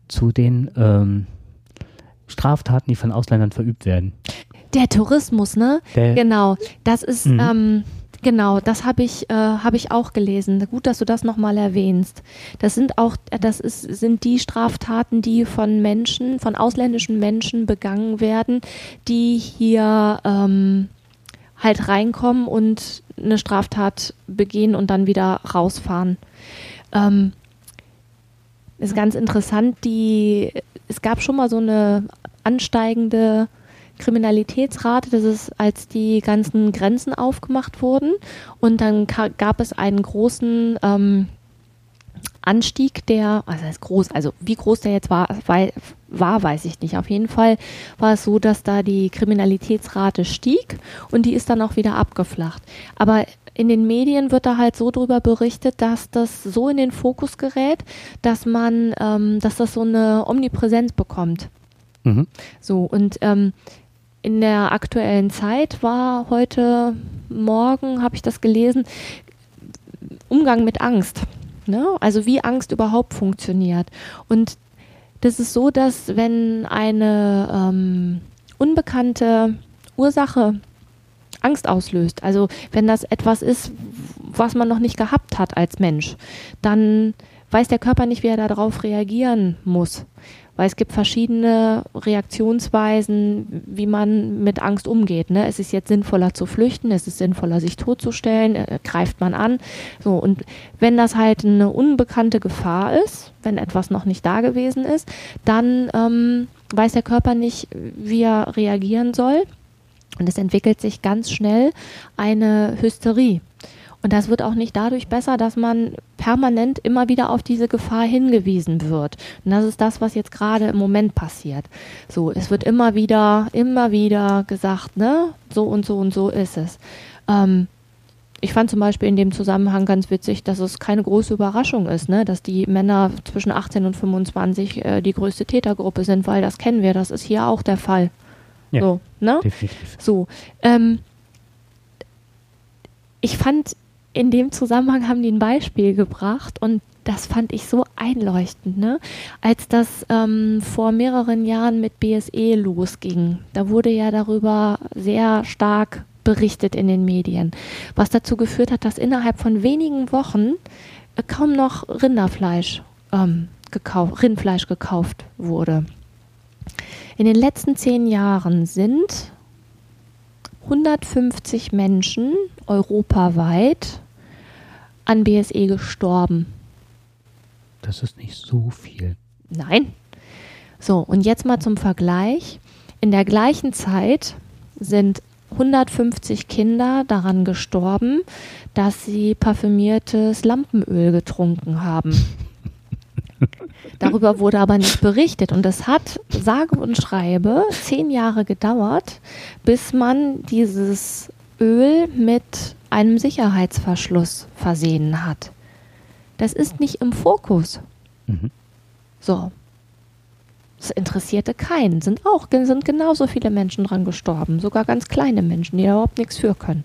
zu den ähm, Straftaten, die von Ausländern verübt werden. Der Tourismus, ne? Der, genau. Das ist, mhm. ähm, Genau, das habe ich, äh, hab ich auch gelesen. Gut, dass du das nochmal erwähnst. Das sind auch, das ist, sind die Straftaten, die von Menschen, von ausländischen Menschen begangen werden, die hier ähm, halt reinkommen und eine Straftat begehen und dann wieder rausfahren. Ähm, ist ganz interessant, die, es gab schon mal so eine ansteigende Kriminalitätsrate, das ist, als die ganzen Grenzen aufgemacht wurden und dann gab es einen großen ähm, Anstieg der, also ist groß, also wie groß der jetzt war, war, weiß ich nicht. Auf jeden Fall war es so, dass da die Kriminalitätsrate stieg und die ist dann auch wieder abgeflacht. Aber in den Medien wird da halt so drüber berichtet, dass das so in den Fokus gerät, dass man, ähm, dass das so eine Omnipräsenz bekommt. Mhm. So, und ähm, in der aktuellen Zeit war heute Morgen, habe ich das gelesen, Umgang mit Angst. Ne? Also wie Angst überhaupt funktioniert. Und das ist so, dass wenn eine ähm, unbekannte Ursache Angst auslöst, also wenn das etwas ist, was man noch nicht gehabt hat als Mensch, dann weiß der Körper nicht, wie er darauf reagieren muss weil es gibt verschiedene Reaktionsweisen, wie man mit Angst umgeht. Ne? Es ist jetzt sinnvoller zu flüchten, es ist sinnvoller, sich totzustellen, äh, greift man an. So, und wenn das halt eine unbekannte Gefahr ist, wenn etwas noch nicht da gewesen ist, dann ähm, weiß der Körper nicht, wie er reagieren soll. Und es entwickelt sich ganz schnell eine Hysterie. Und das wird auch nicht dadurch besser, dass man permanent immer wieder auf diese Gefahr hingewiesen wird. Und das ist das, was jetzt gerade im Moment passiert. So, es wird immer wieder, immer wieder gesagt, ne, so und so und so ist es. Ähm, ich fand zum Beispiel in dem Zusammenhang ganz witzig, dass es keine große Überraschung ist, ne? dass die Männer zwischen 18 und 25 äh, die größte Tätergruppe sind, weil das kennen wir, das ist hier auch der Fall. Ja, so, ne? definitiv. So, ähm, ich fand in dem Zusammenhang haben die ein Beispiel gebracht und das fand ich so einleuchtend, ne? Als das ähm, vor mehreren Jahren mit BSE losging, da wurde ja darüber sehr stark berichtet in den Medien, was dazu geführt hat, dass innerhalb von wenigen Wochen äh, kaum noch Rinderfleisch ähm, gekauft, Rindfleisch gekauft wurde. In den letzten zehn Jahren sind 150 Menschen europaweit an BSE gestorben. Das ist nicht so viel. Nein. So, und jetzt mal zum Vergleich. In der gleichen Zeit sind 150 Kinder daran gestorben, dass sie parfümiertes Lampenöl getrunken haben. *laughs* Darüber wurde aber nicht berichtet und es hat, sage und schreibe, zehn Jahre gedauert, bis man dieses Öl mit einem Sicherheitsverschluss versehen hat. Das ist nicht im Fokus. Mhm. So. Das interessierte keinen. Sind auch sind genauso viele Menschen dran gestorben, sogar ganz kleine Menschen, die da überhaupt nichts für können.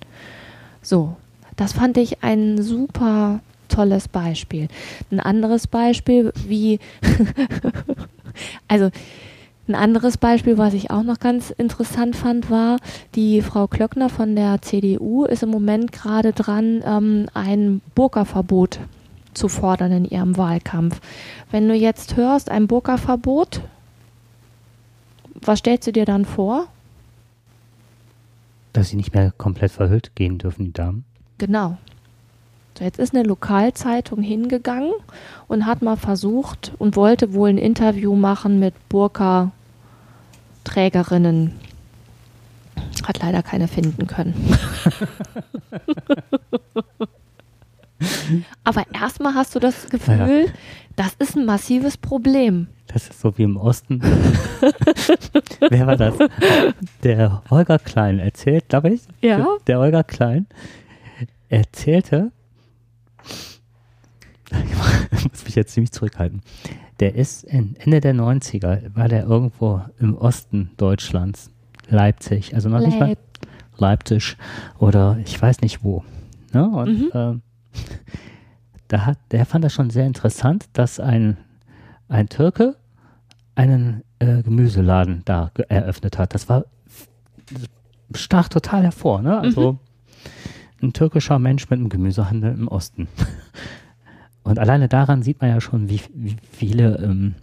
So, das fand ich ein super tolles Beispiel. Ein anderes Beispiel, wie, *laughs* also ein anderes Beispiel, was ich auch noch ganz interessant fand, war, die Frau Klöckner von der CDU ist im Moment gerade dran, ähm, ein Burka-Verbot zu fordern in ihrem Wahlkampf. Wenn du jetzt hörst, ein Burka-Verbot, was stellst du dir dann vor? Dass sie nicht mehr komplett verhüllt gehen dürfen, die Damen. Genau. So, jetzt ist eine Lokalzeitung hingegangen und hat mal versucht und wollte wohl ein Interview machen mit Burka-Trägerinnen. Hat leider keine finden können. *laughs* Aber erstmal hast du das Gefühl, ja. das ist ein massives Problem. Das ist so wie im Osten. *laughs* Wer war das? Der Holger Klein erzählt, glaube ich. Ja. Der Holger Klein erzählte, ich *laughs* muss mich jetzt ziemlich zurückhalten. Der ist Ende der 90er, war der irgendwo im Osten Deutschlands, Leipzig, also noch Leip. nicht mal Leipzig oder ich weiß nicht wo. Ne? Und mhm. äh, da hat, der fand das schon sehr interessant, dass ein, ein Türke einen äh, Gemüseladen da eröffnet hat. Das war stach total hervor, ne? Also mhm. Ein türkischer Mensch mit einem Gemüsehandel im Osten. *laughs* Und alleine daran sieht man ja schon, wie, wie viele ähm,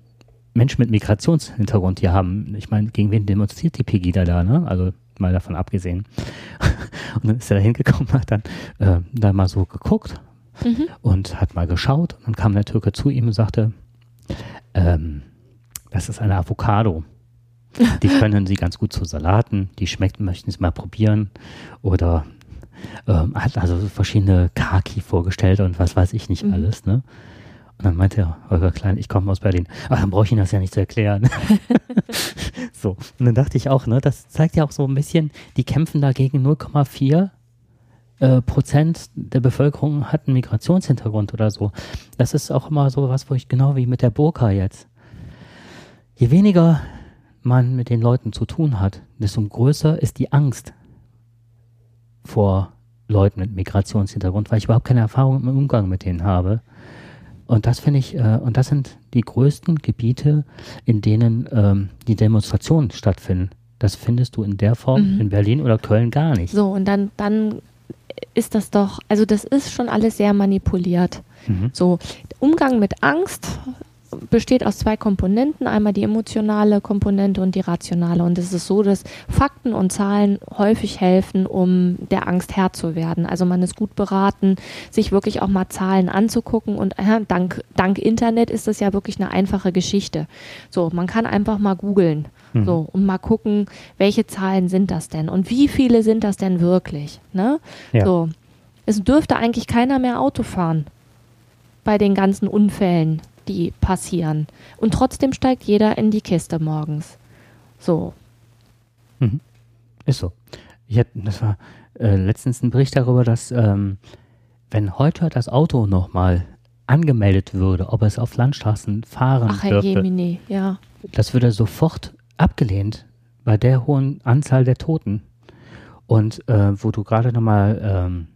Menschen mit Migrationshintergrund hier haben. Ich meine, gegen wen demonstriert die Pegida da, ne? Also mal davon abgesehen. *laughs* und dann ist er da hingekommen, hat dann äh, da mal so geguckt mhm. und hat mal geschaut. Und dann kam der Türke zu ihm und sagte, ähm, das ist eine Avocado. *laughs* Die können Sie ganz gut zu Salaten, die schmecken, möchten Sie mal probieren. Oder ähm, hat also verschiedene Kaki vorgestellt und was weiß ich nicht mhm. alles, ne? Und dann meinte er, Holger Klein, ich komme aus Berlin. Ach, dann brauche ich Ihnen das ja nicht zu erklären. *laughs* so. Und dann dachte ich auch, ne, das zeigt ja auch so ein bisschen, die kämpfen dagegen 0,4 äh, Prozent der Bevölkerung hat einen Migrationshintergrund oder so. Das ist auch immer so was, wo ich genau wie mit der Burka jetzt. Je weniger man mit den Leuten zu tun hat, desto größer ist die Angst, vor Leuten mit Migrationshintergrund, weil ich überhaupt keine Erfahrung im Umgang mit denen habe. Und das finde ich, äh, und das sind die größten Gebiete, in denen ähm, die Demonstrationen stattfinden. Das findest du in der Form mhm. in Berlin oder Köln gar nicht. So, und dann, dann ist das doch, also das ist schon alles sehr manipuliert. Mhm. So, Umgang mit Angst besteht aus zwei Komponenten, einmal die emotionale Komponente und die rationale. Und es ist so, dass Fakten und Zahlen häufig helfen, um der Angst Herr zu werden. Also man ist gut beraten, sich wirklich auch mal Zahlen anzugucken und äh, dank, dank Internet ist das ja wirklich eine einfache Geschichte. So, man kann einfach mal googeln. Mhm. So, und mal gucken, welche Zahlen sind das denn und wie viele sind das denn wirklich? Ne? Ja. So. Es dürfte eigentlich keiner mehr Auto fahren bei den ganzen Unfällen die passieren. Und trotzdem steigt jeder in die Kiste morgens. So. Mhm. Ist so. Ich hatte, das war äh, letztens ein Bericht darüber, dass ähm, wenn heute das Auto nochmal angemeldet würde, ob es auf Landstraßen fahren Ach, Herr dürfte, Jemine, ja. das würde sofort abgelehnt bei der hohen Anzahl der Toten. Und äh, wo du gerade nochmal ähm,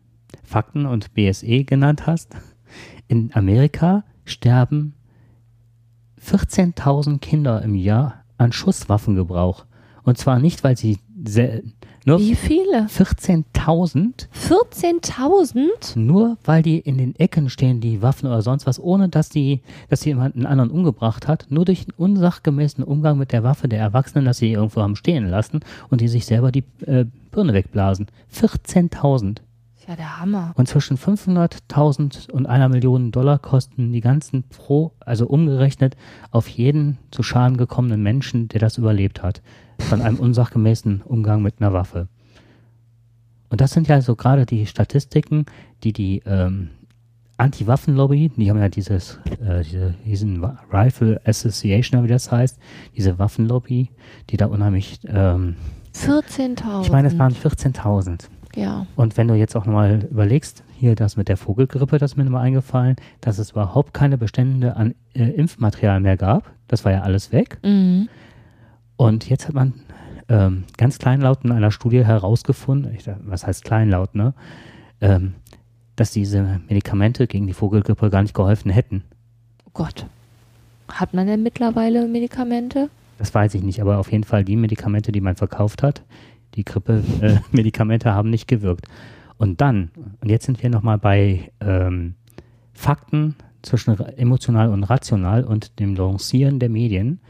Fakten und BSE genannt hast, in Amerika sterben 14.000 Kinder im Jahr an Schusswaffengebrauch. Und zwar nicht, weil sie nur Wie viele? 14.000. 14.000? Nur weil die in den Ecken stehen, die Waffen oder sonst was, ohne dass die, dass sie jemanden anderen umgebracht hat, nur durch einen unsachgemäßen Umgang mit der Waffe der Erwachsenen, dass sie irgendwo haben stehen lassen und die sich selber die äh, Birne wegblasen. 14.000. Ja, der Hammer. Und zwischen 500.000 und einer Million Dollar kosten die ganzen pro, also umgerechnet auf jeden zu Schaden gekommenen Menschen, der das überlebt hat, von einem unsachgemäßen Umgang mit einer Waffe. Und das sind ja so gerade die Statistiken, die die ähm, Anti-Waffen-Lobby, die haben ja dieses, äh, diese, diesen Rifle Association, wie das heißt, diese Waffenlobby, die da unheimlich. Ähm, 14.000. Ich meine, es waren 14.000. Ja. Und wenn du jetzt auch nochmal überlegst, hier das mit der Vogelgrippe, das ist mir nochmal eingefallen, dass es überhaupt keine Bestände an äh, Impfmaterial mehr gab. Das war ja alles weg. Mhm. Und jetzt hat man ähm, ganz kleinlaut in einer Studie herausgefunden, ich, was heißt kleinlaut, ne? Ähm, dass diese Medikamente gegen die Vogelgrippe gar nicht geholfen hätten. Oh Gott. Hat man denn mittlerweile Medikamente? Das weiß ich nicht, aber auf jeden Fall die Medikamente, die man verkauft hat, die Grippe-Medikamente äh, *laughs* haben nicht gewirkt. Und dann, und jetzt sind wir nochmal bei ähm, Fakten zwischen emotional und rational und dem Lancieren der Medien.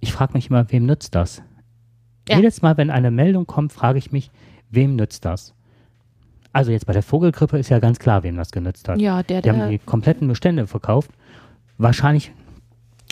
Ich frage mich immer, wem nützt das? Ja. Jedes Mal, wenn eine Meldung kommt, frage ich mich, wem nützt das? Also jetzt bei der Vogelgrippe ist ja ganz klar, wem das genützt hat. Ja, der, der. Die haben die kompletten Bestände verkauft. Wahrscheinlich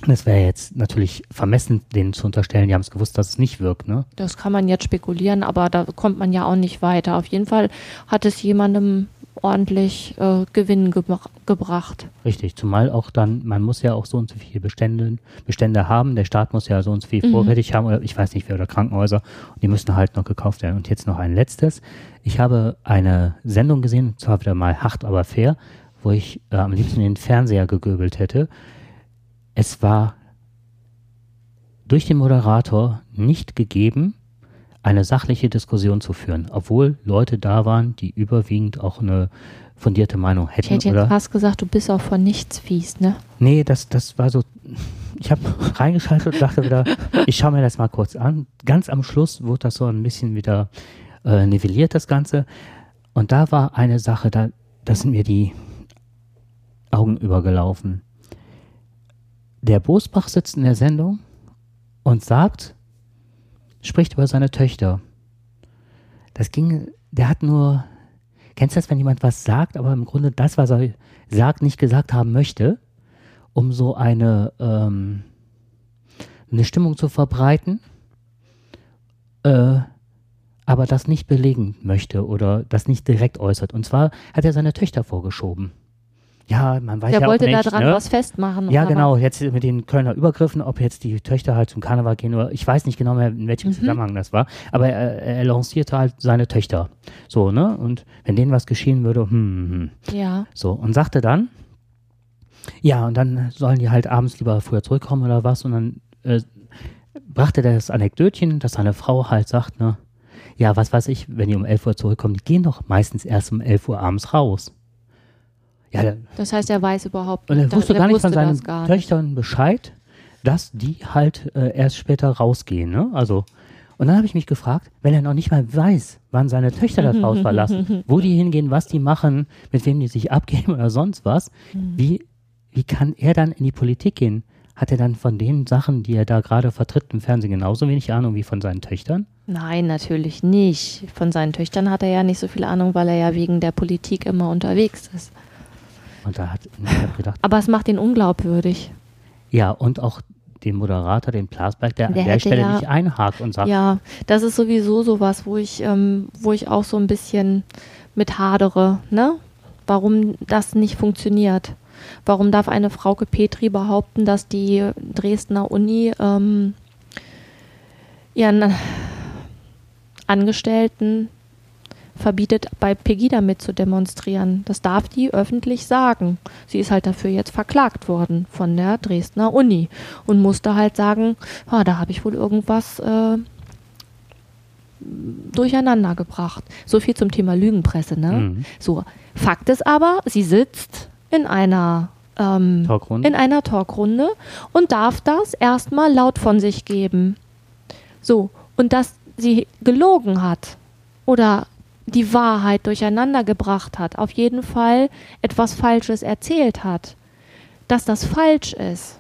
das wäre jetzt natürlich vermessen, denen zu unterstellen, die haben es gewusst, dass es nicht wirkt. Ne? Das kann man jetzt spekulieren, aber da kommt man ja auch nicht weiter. Auf jeden Fall hat es jemandem ordentlich äh, Gewinn gebra gebracht. Richtig, zumal auch dann, man muss ja auch so und so viele Bestände, Bestände haben, der Staat muss ja so und so viel mhm. vorrätig haben, oder ich weiß nicht wer, oder Krankenhäuser, und die müssen halt noch gekauft werden. Und jetzt noch ein letztes. Ich habe eine Sendung gesehen, zwar wieder mal hart, aber fair, wo ich äh, am liebsten den Fernseher gegöbelt hätte es war durch den Moderator nicht gegeben, eine sachliche Diskussion zu führen, obwohl Leute da waren, die überwiegend auch eine fundierte Meinung hätten. Ich hätte jetzt fast gesagt, du bist auch von nichts fies, ne? Nee, das, das war so, ich habe *laughs* reingeschaltet und dachte wieder, ich schaue mir das mal kurz an. Ganz am Schluss wurde das so ein bisschen wieder äh, nivelliert, das Ganze. Und da war eine Sache, da, da sind mir die Augen übergelaufen der Bosbach sitzt in der Sendung und sagt, spricht über seine Töchter. Das ging, der hat nur, kennst du das, wenn jemand was sagt, aber im Grunde das, was er sagt, nicht gesagt haben möchte, um so eine, ähm, eine Stimmung zu verbreiten, äh, aber das nicht belegen möchte oder das nicht direkt äußert. Und zwar hat er seine Töchter vorgeschoben ja, man weiß Der ja wollte auch nicht, da dran ne? was festmachen. Ja, genau. Jetzt mit den Kölner Übergriffen, ob jetzt die Töchter halt zum Karneval gehen oder ich weiß nicht genau mehr, in welchem mhm. Zusammenhang das war, aber er, er, lancierte halt seine Töchter. So, ne? Und wenn denen was geschehen würde, hm, hm, hm. Ja. So, und sagte dann, ja, und dann sollen die halt abends lieber früher zurückkommen oder was und dann äh, brachte der das Anekdötchen, dass seine Frau halt sagt, ne, ja, was weiß ich, wenn die um 11 Uhr zurückkommen, die gehen doch meistens erst um 11 Uhr abends raus. Ja, das heißt, er weiß überhaupt nicht. Und er wusste gar nicht von seinen Töchtern Bescheid, dass die halt äh, erst später rausgehen. Ne? Also, und dann habe ich mich gefragt, wenn er noch nicht mal weiß, wann seine Töchter das Haus verlassen, wo die hingehen, was die machen, mit wem die sich *laughs* abgeben oder sonst was, mhm. wie, wie kann er dann in die Politik gehen? Hat er dann von den Sachen, die er da gerade vertritt im Fernsehen, genauso wenig Ahnung wie von seinen Töchtern? Nein, natürlich nicht. Von seinen Töchtern hat er ja nicht so viel Ahnung, weil er ja wegen der Politik immer unterwegs ist. Und da hat ich gedacht. Aber es macht ihn unglaubwürdig. Ja, und auch den Moderator, den Plasberg, der, der an der Stelle ja, nicht einhakt und sagt. Ja, das ist sowieso sowas, wo ich, ähm, wo ich auch so ein bisschen mit hadere, ne? Warum das nicht funktioniert. Warum darf eine Frauke Petri behaupten, dass die Dresdner Uni ähm, ihren Angestellten verbietet, bei Pegida mit zu demonstrieren. Das darf die öffentlich sagen. Sie ist halt dafür jetzt verklagt worden von der Dresdner Uni und musste halt sagen, ah, da habe ich wohl irgendwas äh, durcheinander gebracht. So viel zum Thema Lügenpresse, ne? Mhm. So, Fakt ist aber, sie sitzt in einer ähm, in einer Talkrunde und darf das erstmal laut von sich geben. So, und dass sie gelogen hat oder die Wahrheit durcheinander gebracht hat, auf jeden Fall etwas Falsches erzählt hat, dass das falsch ist,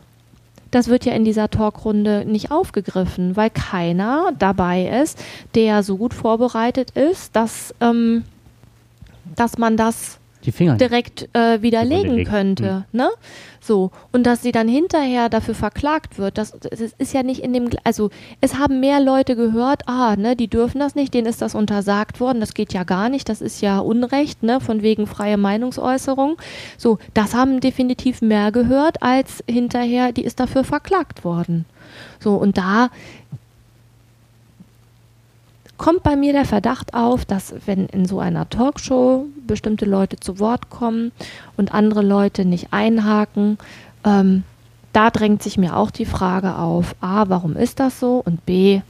das wird ja in dieser Talkrunde nicht aufgegriffen, weil keiner dabei ist, der so gut vorbereitet ist, dass, ähm, dass man das direkt äh, widerlegen könnte. Mhm. Ne? So, und dass sie dann hinterher dafür verklagt wird, das, das, ist ja nicht in dem, also es haben mehr Leute gehört, ah, ne, die dürfen das nicht, denen ist das untersagt worden, das geht ja gar nicht, das ist ja Unrecht, ne, von wegen freie Meinungsäußerung. So, das haben definitiv mehr gehört, als hinterher, die ist dafür verklagt worden. So, und da kommt bei mir der Verdacht auf, dass wenn in so einer Talkshow bestimmte Leute zu Wort kommen und andere Leute nicht einhaken, ähm, da drängt sich mir auch die Frage auf, a, warum ist das so und b,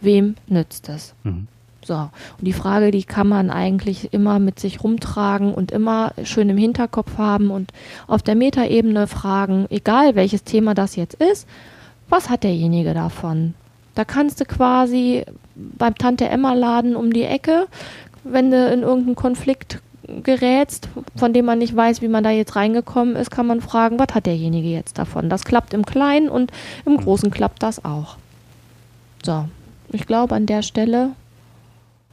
wem nützt es? Mhm. So, und die Frage, die kann man eigentlich immer mit sich rumtragen und immer schön im Hinterkopf haben und auf der Metaebene fragen, egal welches Thema das jetzt ist, was hat derjenige davon? Da kannst du quasi beim Tante Emma Laden um die Ecke, wenn du in irgendeinen Konflikt gerätst, von dem man nicht weiß, wie man da jetzt reingekommen ist, kann man fragen, was hat derjenige jetzt davon? Das klappt im Kleinen und im Großen klappt das auch. So, ich glaube an der Stelle.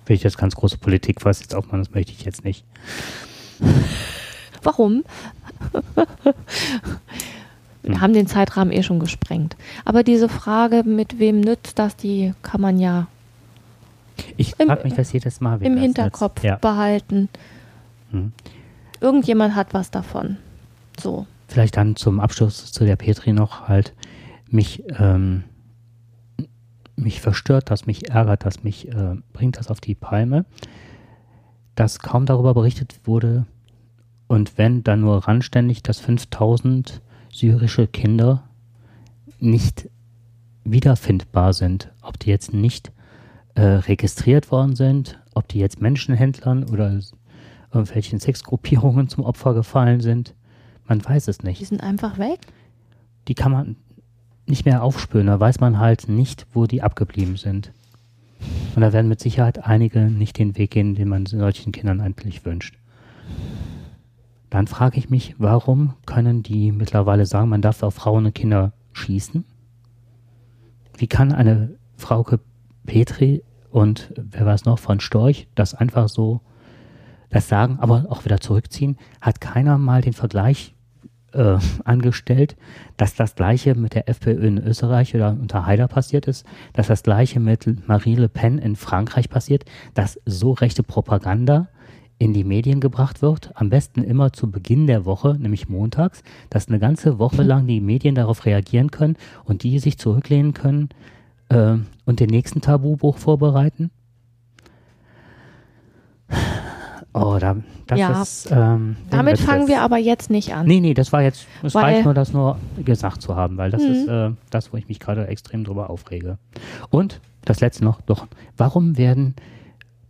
Will ich jetzt ganz große Politik was jetzt aufmachen, das möchte ich jetzt nicht. *laughs* Warum? *laughs* Wir hm. haben den Zeitrahmen eh schon gesprengt. Aber diese Frage, mit wem nützt das, die kann man ja ich frage mich das jedes Mal. Im Hinterkopf ja. behalten. Hm. Irgendjemand hat was davon. So. Vielleicht dann zum Abschluss zu der Petri noch halt mich, ähm, mich verstört das, mich ärgert das, mich äh, bringt das auf die Palme, dass kaum darüber berichtet wurde und wenn dann nur randständig, dass 5000 syrische Kinder nicht wiederfindbar sind, ob die jetzt nicht äh, registriert worden sind, ob die jetzt Menschenhändlern oder irgendwelchen Sexgruppierungen zum Opfer gefallen sind. Man weiß es nicht. Die sind einfach weg? Die kann man nicht mehr aufspüren. Da weiß man halt nicht, wo die abgeblieben sind. Und da werden mit Sicherheit einige nicht den Weg gehen, den man solchen Kindern eigentlich wünscht. Dann frage ich mich, warum können die mittlerweile sagen, man darf auf Frauen und Kinder schießen? Wie kann eine Frauke Petri und wer es noch von Storch das einfach so das sagen, aber auch wieder zurückziehen, hat keiner mal den Vergleich äh, angestellt, dass das gleiche mit der FPÖ in Österreich oder unter Haider passiert ist, dass das gleiche mit Marie Le Pen in Frankreich passiert, dass so rechte Propaganda in die Medien gebracht wird, am besten immer zu Beginn der Woche, nämlich montags, dass eine ganze Woche lang die Medien darauf reagieren können und die sich zurücklehnen können äh, und den nächsten Tabubuch vorbereiten. Oh, da, das ja. ist. Ähm, Damit fangen wir aber jetzt nicht an. Nee, nee, das war jetzt, es reicht nur, das nur gesagt zu haben, weil das mhm. ist äh, das, wo ich mich gerade extrem drüber aufrege. Und das letzte noch, doch, warum werden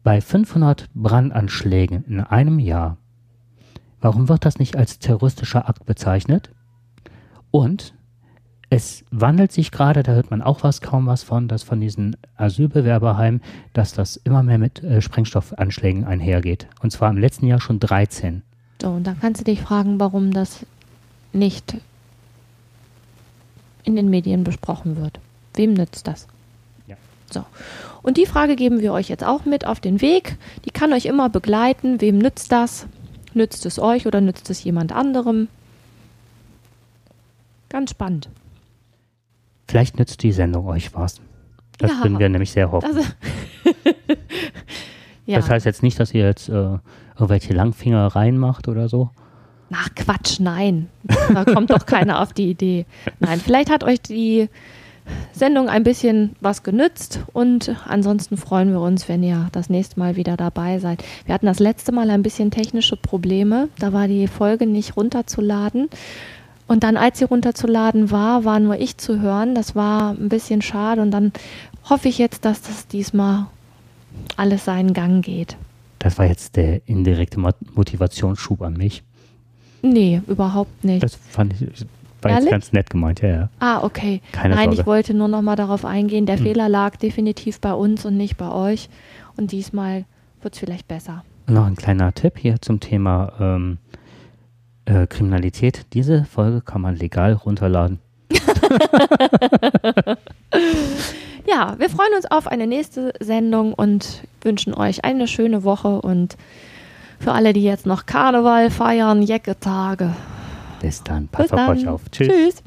bei 500 Brandanschlägen in einem Jahr, warum wird das nicht als terroristischer Akt bezeichnet? Und es wandelt sich gerade, da hört man auch was, kaum was von, dass von diesen Asylbewerberheimen, dass das immer mehr mit äh, Sprengstoffanschlägen einhergeht. Und zwar im letzten Jahr schon 13. So, und da kannst du dich fragen, warum das nicht in den Medien besprochen wird. Wem nützt das? So. Und die Frage geben wir euch jetzt auch mit auf den Weg. Die kann euch immer begleiten. Wem nützt das? Nützt es euch oder nützt es jemand anderem? Ganz spannend. Vielleicht nützt die Sendung euch was. Das ja. würden wir nämlich sehr hoffen. Also *laughs* ja. Das heißt jetzt nicht, dass ihr jetzt äh, irgendwelche Langfinger reinmacht oder so. Ach Quatsch, nein. Da kommt doch keiner auf die Idee. Nein, vielleicht hat euch die Sendung ein bisschen was genützt und ansonsten freuen wir uns, wenn ihr das nächste Mal wieder dabei seid. Wir hatten das letzte Mal ein bisschen technische Probleme. Da war die Folge nicht runterzuladen. Und dann, als sie runterzuladen war, war nur ich zu hören. Das war ein bisschen schade. Und dann hoffe ich jetzt, dass das diesmal alles seinen Gang geht. Das war jetzt der indirekte Motivationsschub an mich. Nee, überhaupt nicht. Das fand ich, war Ehrlich? jetzt ganz nett gemeint, ja, ja. ah, okay. Keine Nein, Sorge. ich wollte nur noch mal darauf eingehen. Der Hm. Fehler lag definitiv bei uns und nicht bei euch. Und diesmal wird es vielleicht besser. Noch ein kleiner Tipp hier zum Thema ähm, äh, Kriminalität. Diese Folge kann man legal runterladen. *laughs* Ja, wir freuen uns auf eine nächste Sendung und wünschen euch eine schöne Woche und für alle, die jetzt noch Karneval feiern, Jecke-Tage. Bis dann. Passt Bis auf dann. euch auf. Tschüss. Tschüss.